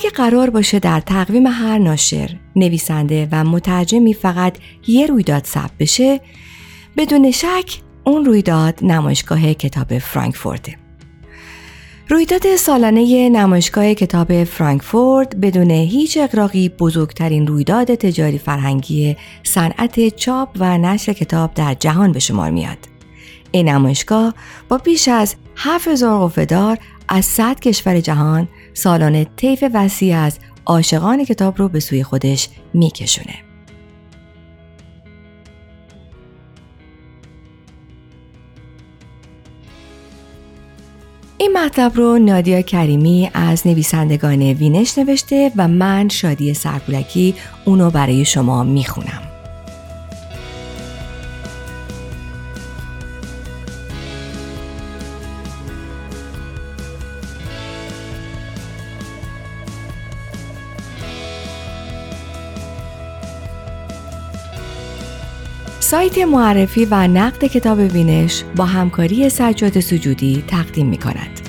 اگه قرار باشه در تقویم هر ناشر نویسنده و مترجمی فقط یه رویداد ثبت بشه بدون شک اون رویداد نمایشگاه کتاب فرانکفورته رویداد سالانه نمایشگاه کتاب فرانکفورت بدون هیچ اقراقی بزرگترین رویداد تجاری فرهنگی صنعت چاپ و نشر کتاب در جهان به شمار میاد. این نمایشگاه با بیش از 7000 قفهدار از 100 کشور جهان سالانه طیف وسیع از عاشقان کتاب رو به سوی خودش میکشونه. این مطلب رو نادیا کریمی از نویسندگان وینش نوشته و من شادی سرپولکی اونو برای شما می‌خونم. سایت معرفی و نقد کتاب وینش با همکاری سجاد سجودی تقدیم می کند.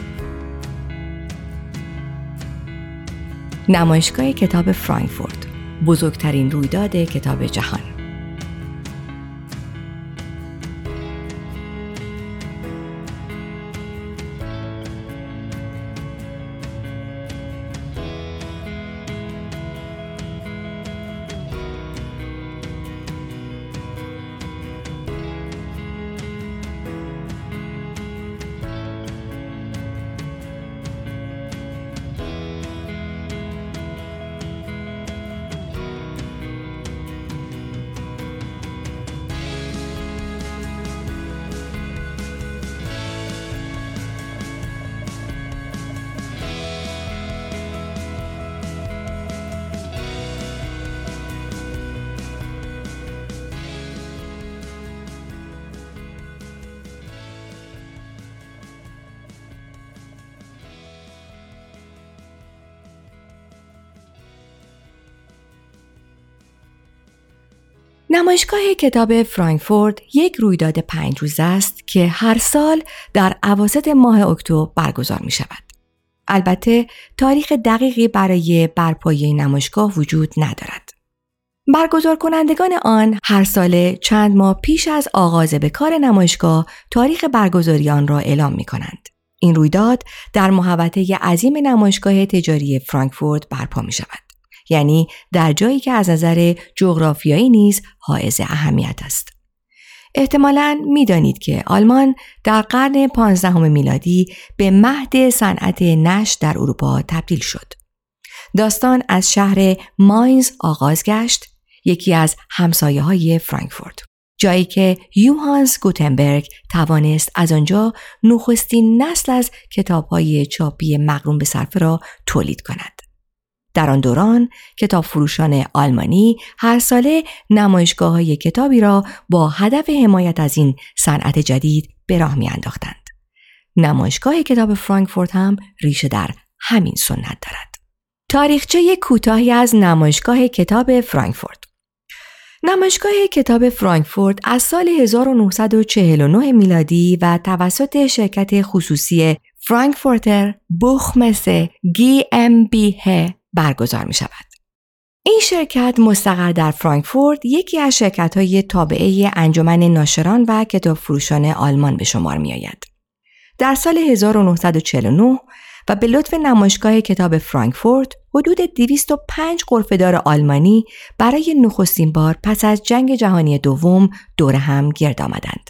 نمایشگاه کتاب فرانکفورت بزرگترین رویداد کتاب جهان نمایشگاه کتاب فرانکفورت یک رویداد پنج روز است که هر سال در عواسط ماه اکتبر برگزار می شود. البته تاریخ دقیقی برای برپایی نمایشگاه وجود ندارد. برگزار کنندگان آن هر سال چند ماه پیش از آغاز به کار نمایشگاه تاریخ برگزاری آن را اعلام می کنند. این رویداد در محوطه عظیم نمایشگاه تجاری فرانکفورت برپا می شود. یعنی در جایی که از نظر جغرافیایی نیز حائز اهمیت است. احتمالا می‌دانید که آلمان در قرن 15 میلادی به مهد صنعت نش در اروپا تبدیل شد. داستان از شهر ماینز آغاز گشت یکی از همسایه های فرانکفورت. جایی که یوهانس گوتنبرگ توانست از آنجا نخستین نسل از کتاب های چاپی مقرون به صرفه را تولید کند. در آن دوران کتاب فروشان آلمانی هر ساله نمایشگاه های کتابی را با هدف حمایت از این صنعت جدید به راه می انداختند. نمایشگاه کتاب فرانکفورت هم ریشه در همین سنت دارد. تاریخچه کوتاهی از نمایشگاه کتاب فرانکفورت نمایشگاه کتاب فرانکفورت از سال 1949 میلادی و توسط شرکت خصوصی فرانکفورتر بوخمسه گی ام بیه برگزار می شود. این شرکت مستقر در فرانکفورت یکی از شرکت های تابعه انجمن ناشران و کتاب فروشان آلمان به شمار می آید. در سال 1949 و به لطف نمایشگاه کتاب فرانکفورت حدود 205 قرفهدار آلمانی برای نخستین بار پس از جنگ جهانی دوم دور هم گرد آمدند.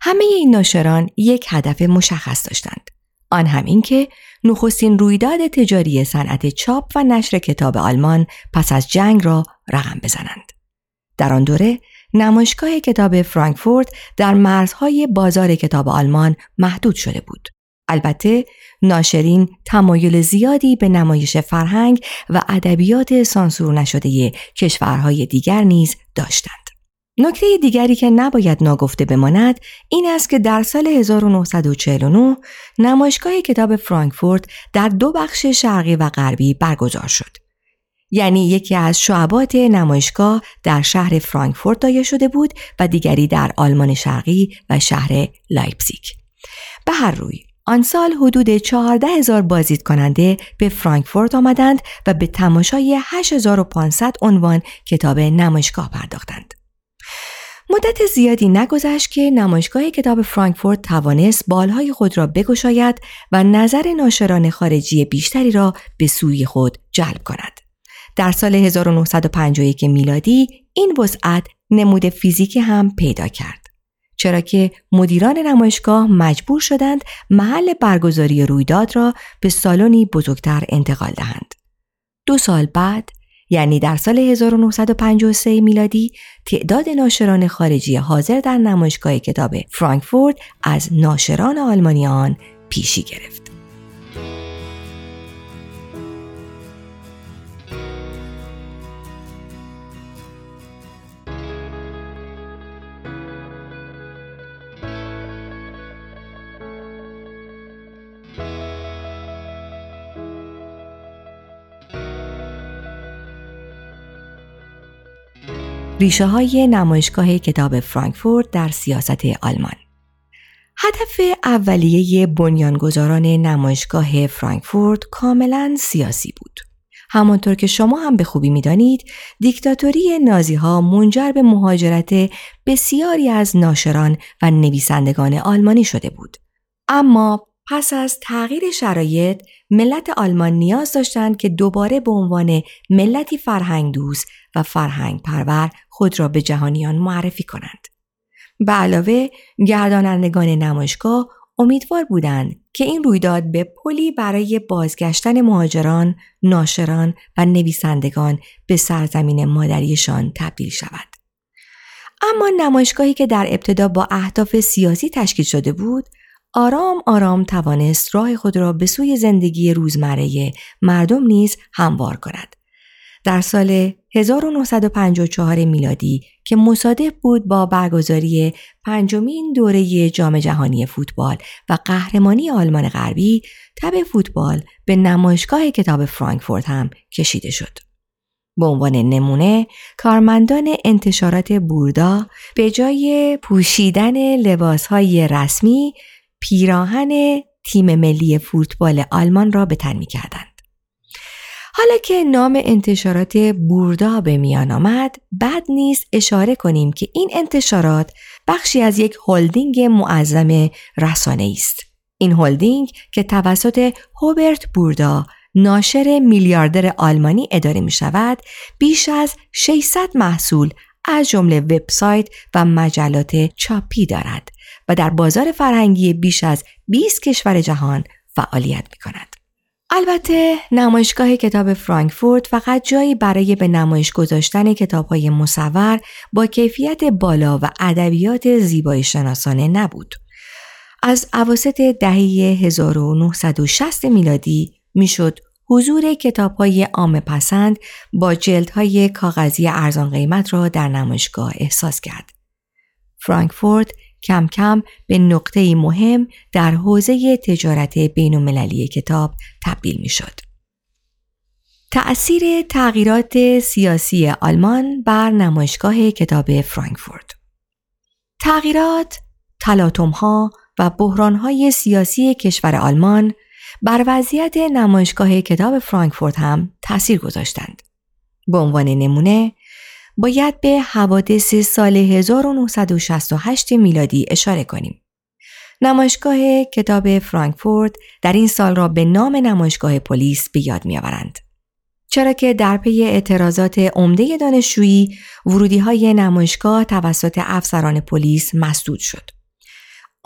همه این ناشران یک هدف مشخص داشتند. آن هم این که نخستین رویداد تجاری صنعت چاپ و نشر کتاب آلمان پس از جنگ را رقم بزنند. در آن دوره نمایشگاه کتاب فرانکفورت در مرزهای بازار کتاب آلمان محدود شده بود. البته ناشرین تمایل زیادی به نمایش فرهنگ و ادبیات سانسور نشده کشورهای دیگر نیز داشتند. نکته دیگری که نباید ناگفته بماند این است که در سال 1949 نمایشگاه کتاب فرانکفورت در دو بخش شرقی و غربی برگزار شد. یعنی یکی از شعبات نمایشگاه در شهر فرانکفورت دایر شده بود و دیگری در آلمان شرقی و شهر لایپزیگ. به هر روی آن سال حدود 14 هزار بازدید کننده به فرانکفورت آمدند و به تماشای 8500 عنوان کتاب نمایشگاه پرداختند. مدت زیادی نگذشت که نمایشگاه کتاب فرانکفورت توانست بالهای خود را بگشاید و نظر ناشران خارجی بیشتری را به سوی خود جلب کند. در سال 1951 میلادی این وسعت نمود فیزیکی هم پیدا کرد. چرا که مدیران نمایشگاه مجبور شدند محل برگزاری رویداد را به سالنی بزرگتر انتقال دهند. دو سال بعد یعنی در سال 1953 میلادی تعداد ناشران خارجی حاضر در نمایشگاه کتاب فرانکفورت از ناشران آلمانیان پیشی گرفت. ریشه های نمایشگاه کتاب فرانکفورت در سیاست آلمان هدف اولیه بنیانگذاران نمایشگاه فرانکفورت کاملا سیاسی بود. همانطور که شما هم به خوبی می‌دانید دیکتاتوری نازی ها منجر به مهاجرت بسیاری از ناشران و نویسندگان آلمانی شده بود. اما پس از تغییر شرایط ملت آلمان نیاز داشتند که دوباره به عنوان ملتی فرهنگ دوست و فرهنگ پرور خود را به جهانیان معرفی کنند. به علاوه گردانندگان نمایشگاه امیدوار بودند که این رویداد به پلی برای بازگشتن مهاجران، ناشران و نویسندگان به سرزمین مادریشان تبدیل شود. اما نمایشگاهی که در ابتدا با اهداف سیاسی تشکیل شده بود، آرام آرام توانست راه خود را به سوی زندگی روزمره مردم نیز هموار کند. در سال 1954 میلادی که مصادف بود با برگزاری پنجمین دوره جام جهانی فوتبال و قهرمانی آلمان غربی تب فوتبال به نمایشگاه کتاب فرانکفورت هم کشیده شد. به عنوان نمونه کارمندان انتشارات بوردا به جای پوشیدن لباسهای رسمی پیراهن تیم ملی فوتبال آلمان را به تن می کردند. حالا که نام انتشارات بوردا به میان آمد بد نیست اشاره کنیم که این انتشارات بخشی از یک هلدینگ معظم رسانه است این هلدینگ که توسط هوبرت بوردا ناشر میلیاردر آلمانی اداره می شود بیش از 600 محصول از جمله وبسایت و مجلات چاپی دارد و در بازار فرهنگی بیش از 20 کشور جهان فعالیت می کند. البته نمایشگاه کتاب فرانکفورت فقط جایی برای به نمایش گذاشتن کتاب های مصور با کیفیت بالا و ادبیات زیبایی شناسانه نبود. از عواسط دهه 1960 میلادی می‌شد حضور کتاب های عام پسند با جلد های کاغذی ارزان قیمت را در نمایشگاه احساس کرد. فرانکفورت کم کم به نقطه مهم در حوزه تجارت بین المللی کتاب تبدیل می شد. تأثیر تغییرات سیاسی آلمان بر نمایشگاه کتاب فرانکفورت تغییرات، تلاطم‌ها و بحرانهای سیاسی کشور آلمان بر وضعیت نمایشگاه کتاب فرانکفورت هم تاثیر گذاشتند. به عنوان نمونه باید به حوادث سال 1968 میلادی اشاره کنیم. نمایشگاه کتاب فرانکفورت در این سال را به نام نمایشگاه پلیس به یاد میآورند. چرا که در پی اعتراضات عمده دانشجویی ورودی های نمایشگاه توسط افسران پلیس مسدود شد.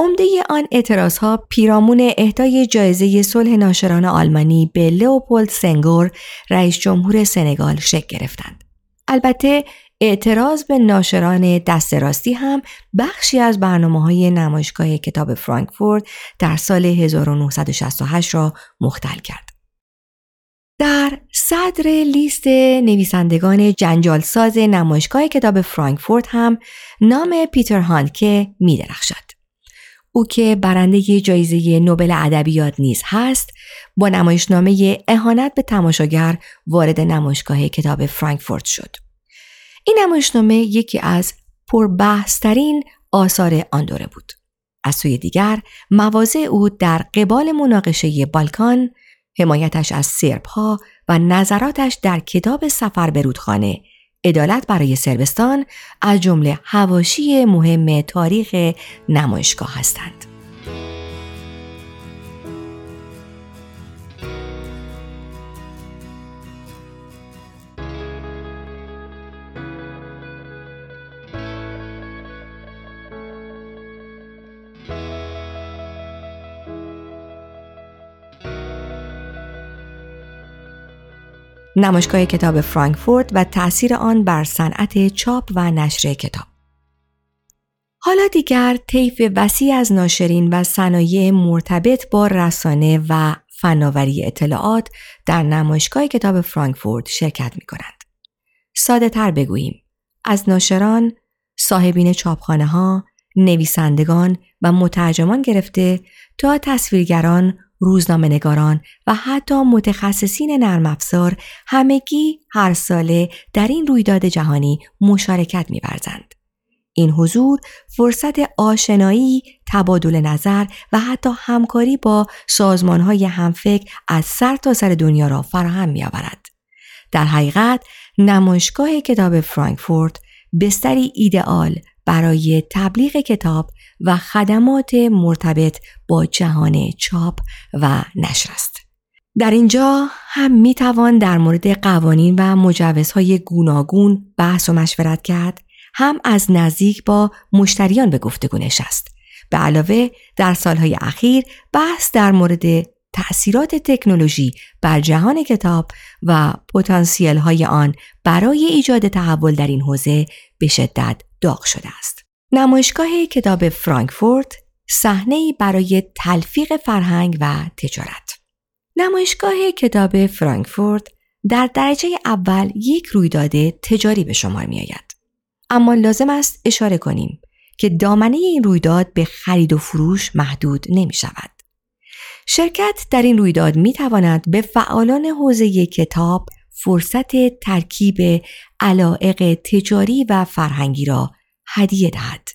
عمده آن اعتراض ها پیرامون اهدای جایزه صلح ناشران آلمانی به لئوپولد سنگور رئیس جمهور سنگال شکل گرفتند. البته اعتراض به ناشران دست راستی هم بخشی از برنامه های نمایشگاه کتاب فرانکفورت در سال 1968 را مختل کرد. در صدر لیست نویسندگان جنجالساز نمایشگاه کتاب فرانکفورت هم نام پیتر هانکه می درخشد. او که برنده جایزه نوبل ادبیات نیز هست با نمایشنامه اهانت به تماشاگر وارد نمایشگاه کتاب فرانکفورت شد. این نمایشنامه یکی از پربحثترین آثار آن دوره بود. از سوی دیگر مواضع او در قبال مناقشه بالکان حمایتش از سرب ها و نظراتش در کتاب سفر به رودخانه عدالت برای سربستان از جمله هواشی مهم تاریخ نمایشگاه هستند. نمایشگاه کتاب فرانکفورت و تأثیر آن بر صنعت چاپ و نشر کتاب حالا دیگر طیف وسیع از ناشرین و صنایع مرتبط با رسانه و فناوری اطلاعات در نمایشگاه کتاب فرانکفورت شرکت می کنند. ساده تر بگوییم از ناشران، صاحبین چاپخانه ها، نویسندگان و مترجمان گرفته تا تصویرگران، روزنامه نگاران و حتی متخصصین نرم افزار همگی هر ساله در این رویداد جهانی مشارکت می‌ورزند. این حضور فرصت آشنایی، تبادل نظر و حتی همکاری با سازمانهای همفکر از سر تا سر دنیا را فراهم می آورد. در حقیقت نمایشگاه کتاب فرانکفورت بستری ایدئال برای تبلیغ کتاب و خدمات مرتبط با جهان چاپ و نشر است. در اینجا هم می توان در مورد قوانین و مجوزهای گوناگون بحث و مشورت کرد هم از نزدیک با مشتریان به گفتگو نشست. به علاوه در سالهای اخیر بحث در مورد تأثیرات تکنولوژی بر جهان کتاب و پتانسیل های آن برای ایجاد تحول در این حوزه به شدت داغ شده است. نمایشگاه کتاب فرانکفورت صحنه برای تلفیق فرهنگ و تجارت. نمایشگاه کتاب فرانکفورت در درجه اول یک رویداد تجاری به شمار می آید. اما لازم است اشاره کنیم که دامنه این رویداد به خرید و فروش محدود نمی شود. شرکت در این رویداد می تواند به فعالان حوزه کتاب فرصت ترکیب علائق تجاری و فرهنگی را هدیه دهد.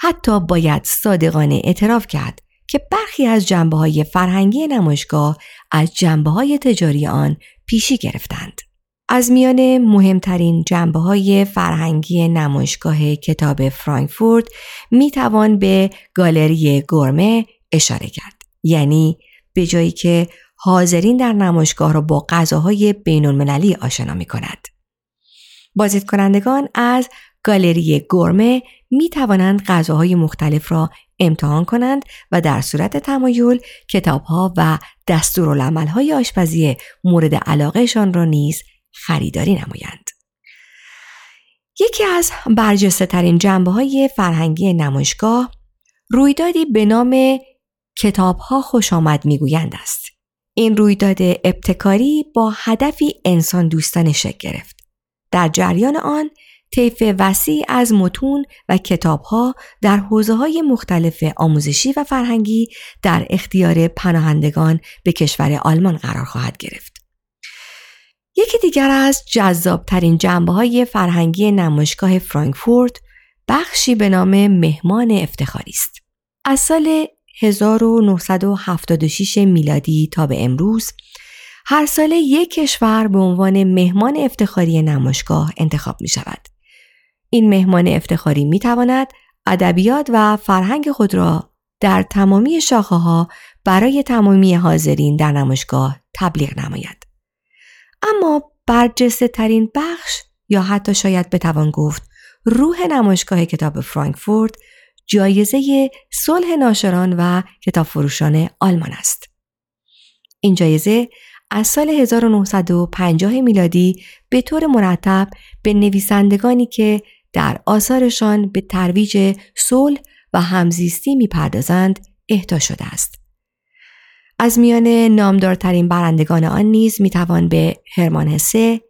حتی باید صادقانه اعتراف کرد که برخی از جنبه های فرهنگی نمایشگاه از جنبه های تجاری آن پیشی گرفتند. از میان مهمترین جنبه های فرهنگی نمایشگاه کتاب فرانکفورت می توان به گالری گرمه اشاره کرد. یعنی به جایی که حاضرین در نمایشگاه را با غذاهای بین المللی آشنا می کند. بازدید کنندگان از گالری گرمه می توانند غذاهای مختلف را امتحان کنند و در صورت تمایل کتابها و های آشپزی مورد علاقهشان را نیز خریداری نمایند. یکی از برجسته ترین جنبه های فرهنگی نمایشگاه رویدادی به نام کتاب ها خوش آمد می‌گویند است. این رویداد ابتکاری با هدفی انسان دوستانه شکل گرفت. در جریان آن طیف وسیع از متون و کتابها در حوزه های مختلف آموزشی و فرهنگی در اختیار پناهندگان به کشور آلمان قرار خواهد گرفت. یکی دیگر از جذابترین جنبه های فرهنگی نمایشگاه فرانکفورت بخشی به نام مهمان افتخاری است. از سال 1976 میلادی تا به امروز هر ساله یک کشور به عنوان مهمان افتخاری نمایشگاه انتخاب می شود. این مهمان افتخاری می تواند ادبیات و فرهنگ خود را در تمامی شاخه ها برای تمامی حاضرین در نمایشگاه تبلیغ نماید. اما برجسته ترین بخش یا حتی شاید بتوان گفت روح نمایشگاه کتاب فرانکفورت جایزه صلح ناشران و کتاب فروشان آلمان است. این جایزه از سال 1950 میلادی به طور مرتب به نویسندگانی که در آثارشان به ترویج صلح و همزیستی می‌پردازند اهدا شده است. از میان نامدارترین برندگان آن نیز می‌توان به هرمان هسه،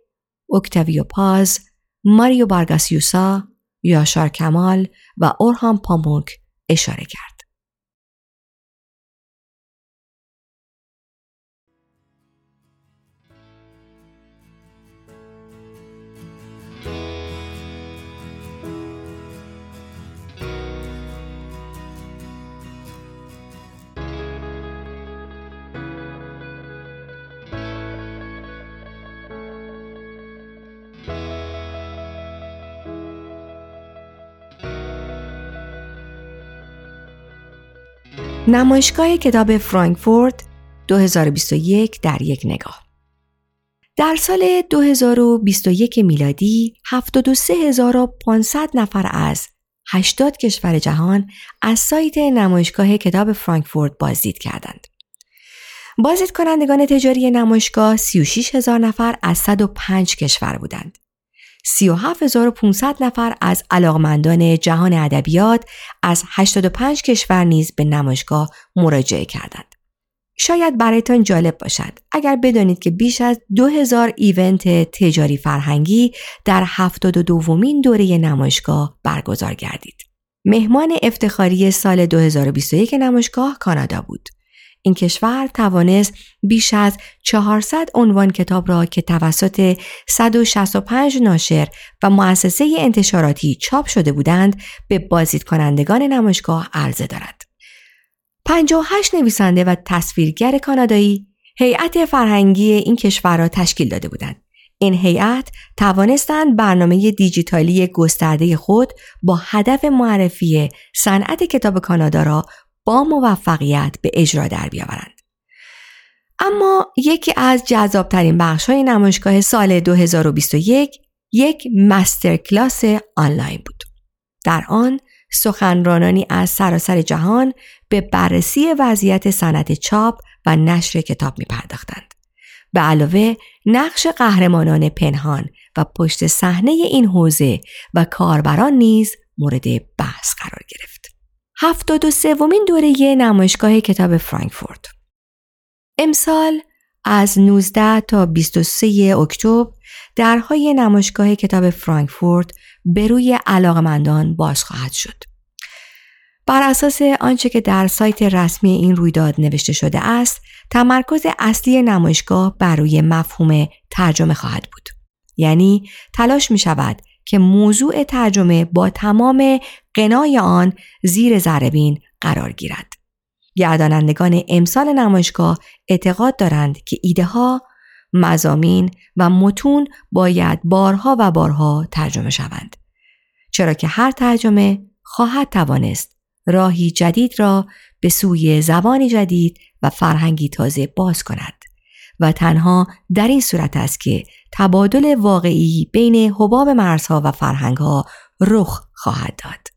اکتاویو پاز، ماریو بارگاسیوسا، یاشار کمال و اورهام پاموک اشاره کرد. نمایشگاه کتاب فرانکفورت 2021 در یک نگاه در سال 2021 میلادی 73500 نفر از 80 کشور جهان از سایت نمایشگاه کتاب فرانکفورت بازدید کردند. بازدید کنندگان تجاری نمایشگاه 36 هزار نفر از 105 کشور بودند. 37500 نفر از علاقمندان جهان ادبیات از 85 کشور نیز به نمایشگاه مراجعه کردند. شاید برایتان جالب باشد اگر بدانید که بیش از 2000 ایونت تجاری فرهنگی در 72 دومین دوره نمایشگاه برگزار گردید. مهمان افتخاری سال 2021 نمایشگاه کانادا بود. این کشور توانست بیش از 400 عنوان کتاب را که توسط 165 ناشر و مؤسسه انتشاراتی چاپ شده بودند به بازدید کنندگان نمایشگاه عرضه دارد. 58 نویسنده و تصویرگر کانادایی هیئت فرهنگی این کشور را تشکیل داده بودند. این هیئت توانستند برنامه دیجیتالی گسترده خود با هدف معرفی صنعت کتاب کانادا را با موفقیت به اجرا در بیاورند. اما یکی از جذابترین بخش های نمایشگاه سال 2021 یک مستر کلاس آنلاین بود. در آن سخنرانانی از سراسر جهان به بررسی وضعیت صنعت چاپ و نشر کتاب می پرداختند. به علاوه نقش قهرمانان پنهان و پشت صحنه این حوزه و کاربران نیز مورد بحث قرار گرفت. هفتاد و سومین دوره نمایشگاه کتاب فرانکفورت امسال از 19 تا 23 اکتبر درهای نمایشگاه کتاب فرانکفورت به روی علاقمندان باز خواهد شد. بر اساس آنچه که در سایت رسمی این رویداد نوشته شده است، تمرکز اصلی نمایشگاه بر روی مفهوم ترجمه خواهد بود. یعنی تلاش می شود که موضوع ترجمه با تمام قنای آن زیر زربین قرار گیرد. گردانندگان امسال نمایشگاه اعتقاد دارند که ایده ها، مزامین و متون باید بارها و بارها ترجمه شوند. چرا که هر ترجمه خواهد توانست راهی جدید را به سوی زبانی جدید و فرهنگی تازه باز کند و تنها در این صورت است که تبادل واقعی بین حباب مرزها و فرهنگها رخ خواهد داد.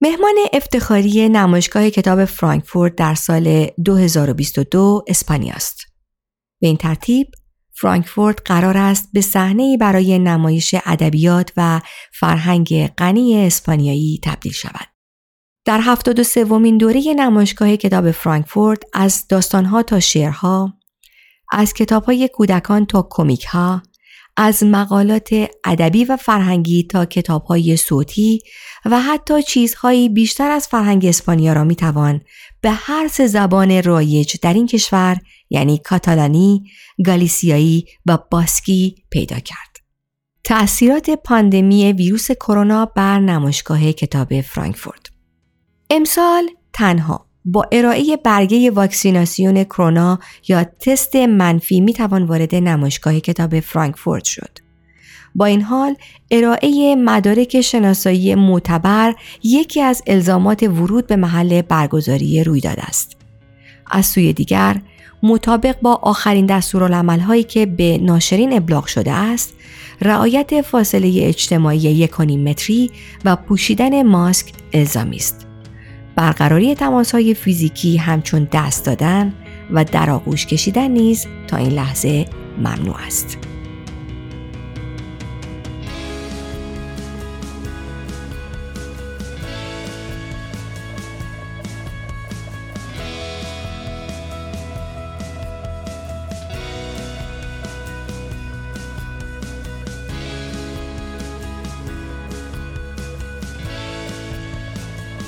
مهمان افتخاری نمایشگاه کتاب فرانکفورت در سال 2022 اسپانیا است. به این ترتیب فرانکفورت قرار است به صحنه برای نمایش ادبیات و فرهنگ غنی اسپانیایی تبدیل شود. در هفتاد و سومین دوره نمایشگاه کتاب فرانکفورت از داستانها تا شعرها، از کتابهای کودکان تا کمیک ها، از مقالات ادبی و فرهنگی تا کتابهای صوتی و حتی چیزهایی بیشتر از فرهنگ اسپانیا را می‌توان به هر سه زبان رایج در این کشور یعنی کاتالانی، گالیسیایی و باسکی پیدا کرد. تأثیرات پاندمی ویروس کرونا بر نمایشگاه کتاب فرانکفورت امسال تنها با ارائه برگه واکسیناسیون کرونا یا تست منفی می توان وارد نمایشگاه کتاب فرانکفورت شد. با این حال ارائه مدارک شناسایی معتبر یکی از الزامات ورود به محل برگزاری رویداد است. از سوی دیگر مطابق با آخرین دستورالعمل هایی که به ناشرین ابلاغ شده است رعایت فاصله اجتماعی یک متری و پوشیدن ماسک الزامی است. برقراری تماس های فیزیکی همچون دست دادن و در آغوش کشیدن نیز تا این لحظه ممنوع است.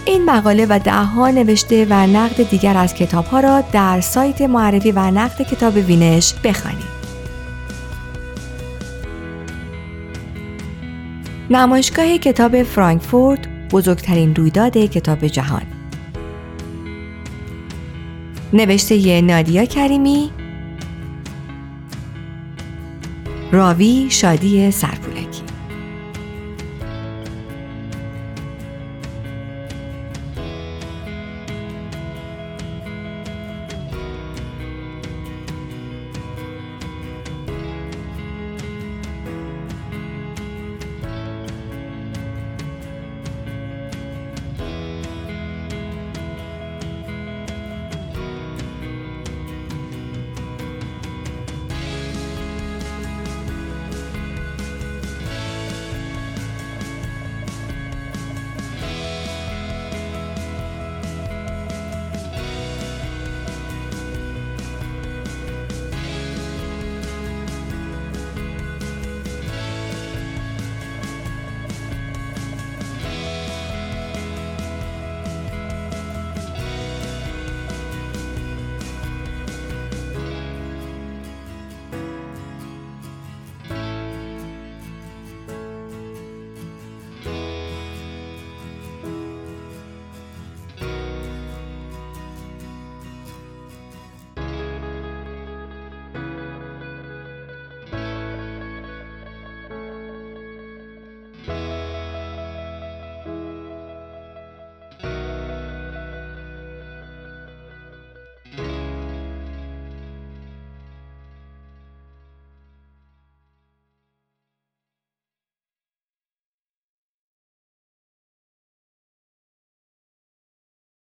این مقاله و دهها نوشته و نقد دیگر از کتاب ها را در سایت معرفی و نقد کتاب وینش بخوانید. نمایشگاه کتاب فرانکفورت بزرگترین رویداد کتاب جهان. نوشته نادیا کریمی. راوی شادی سرپولکی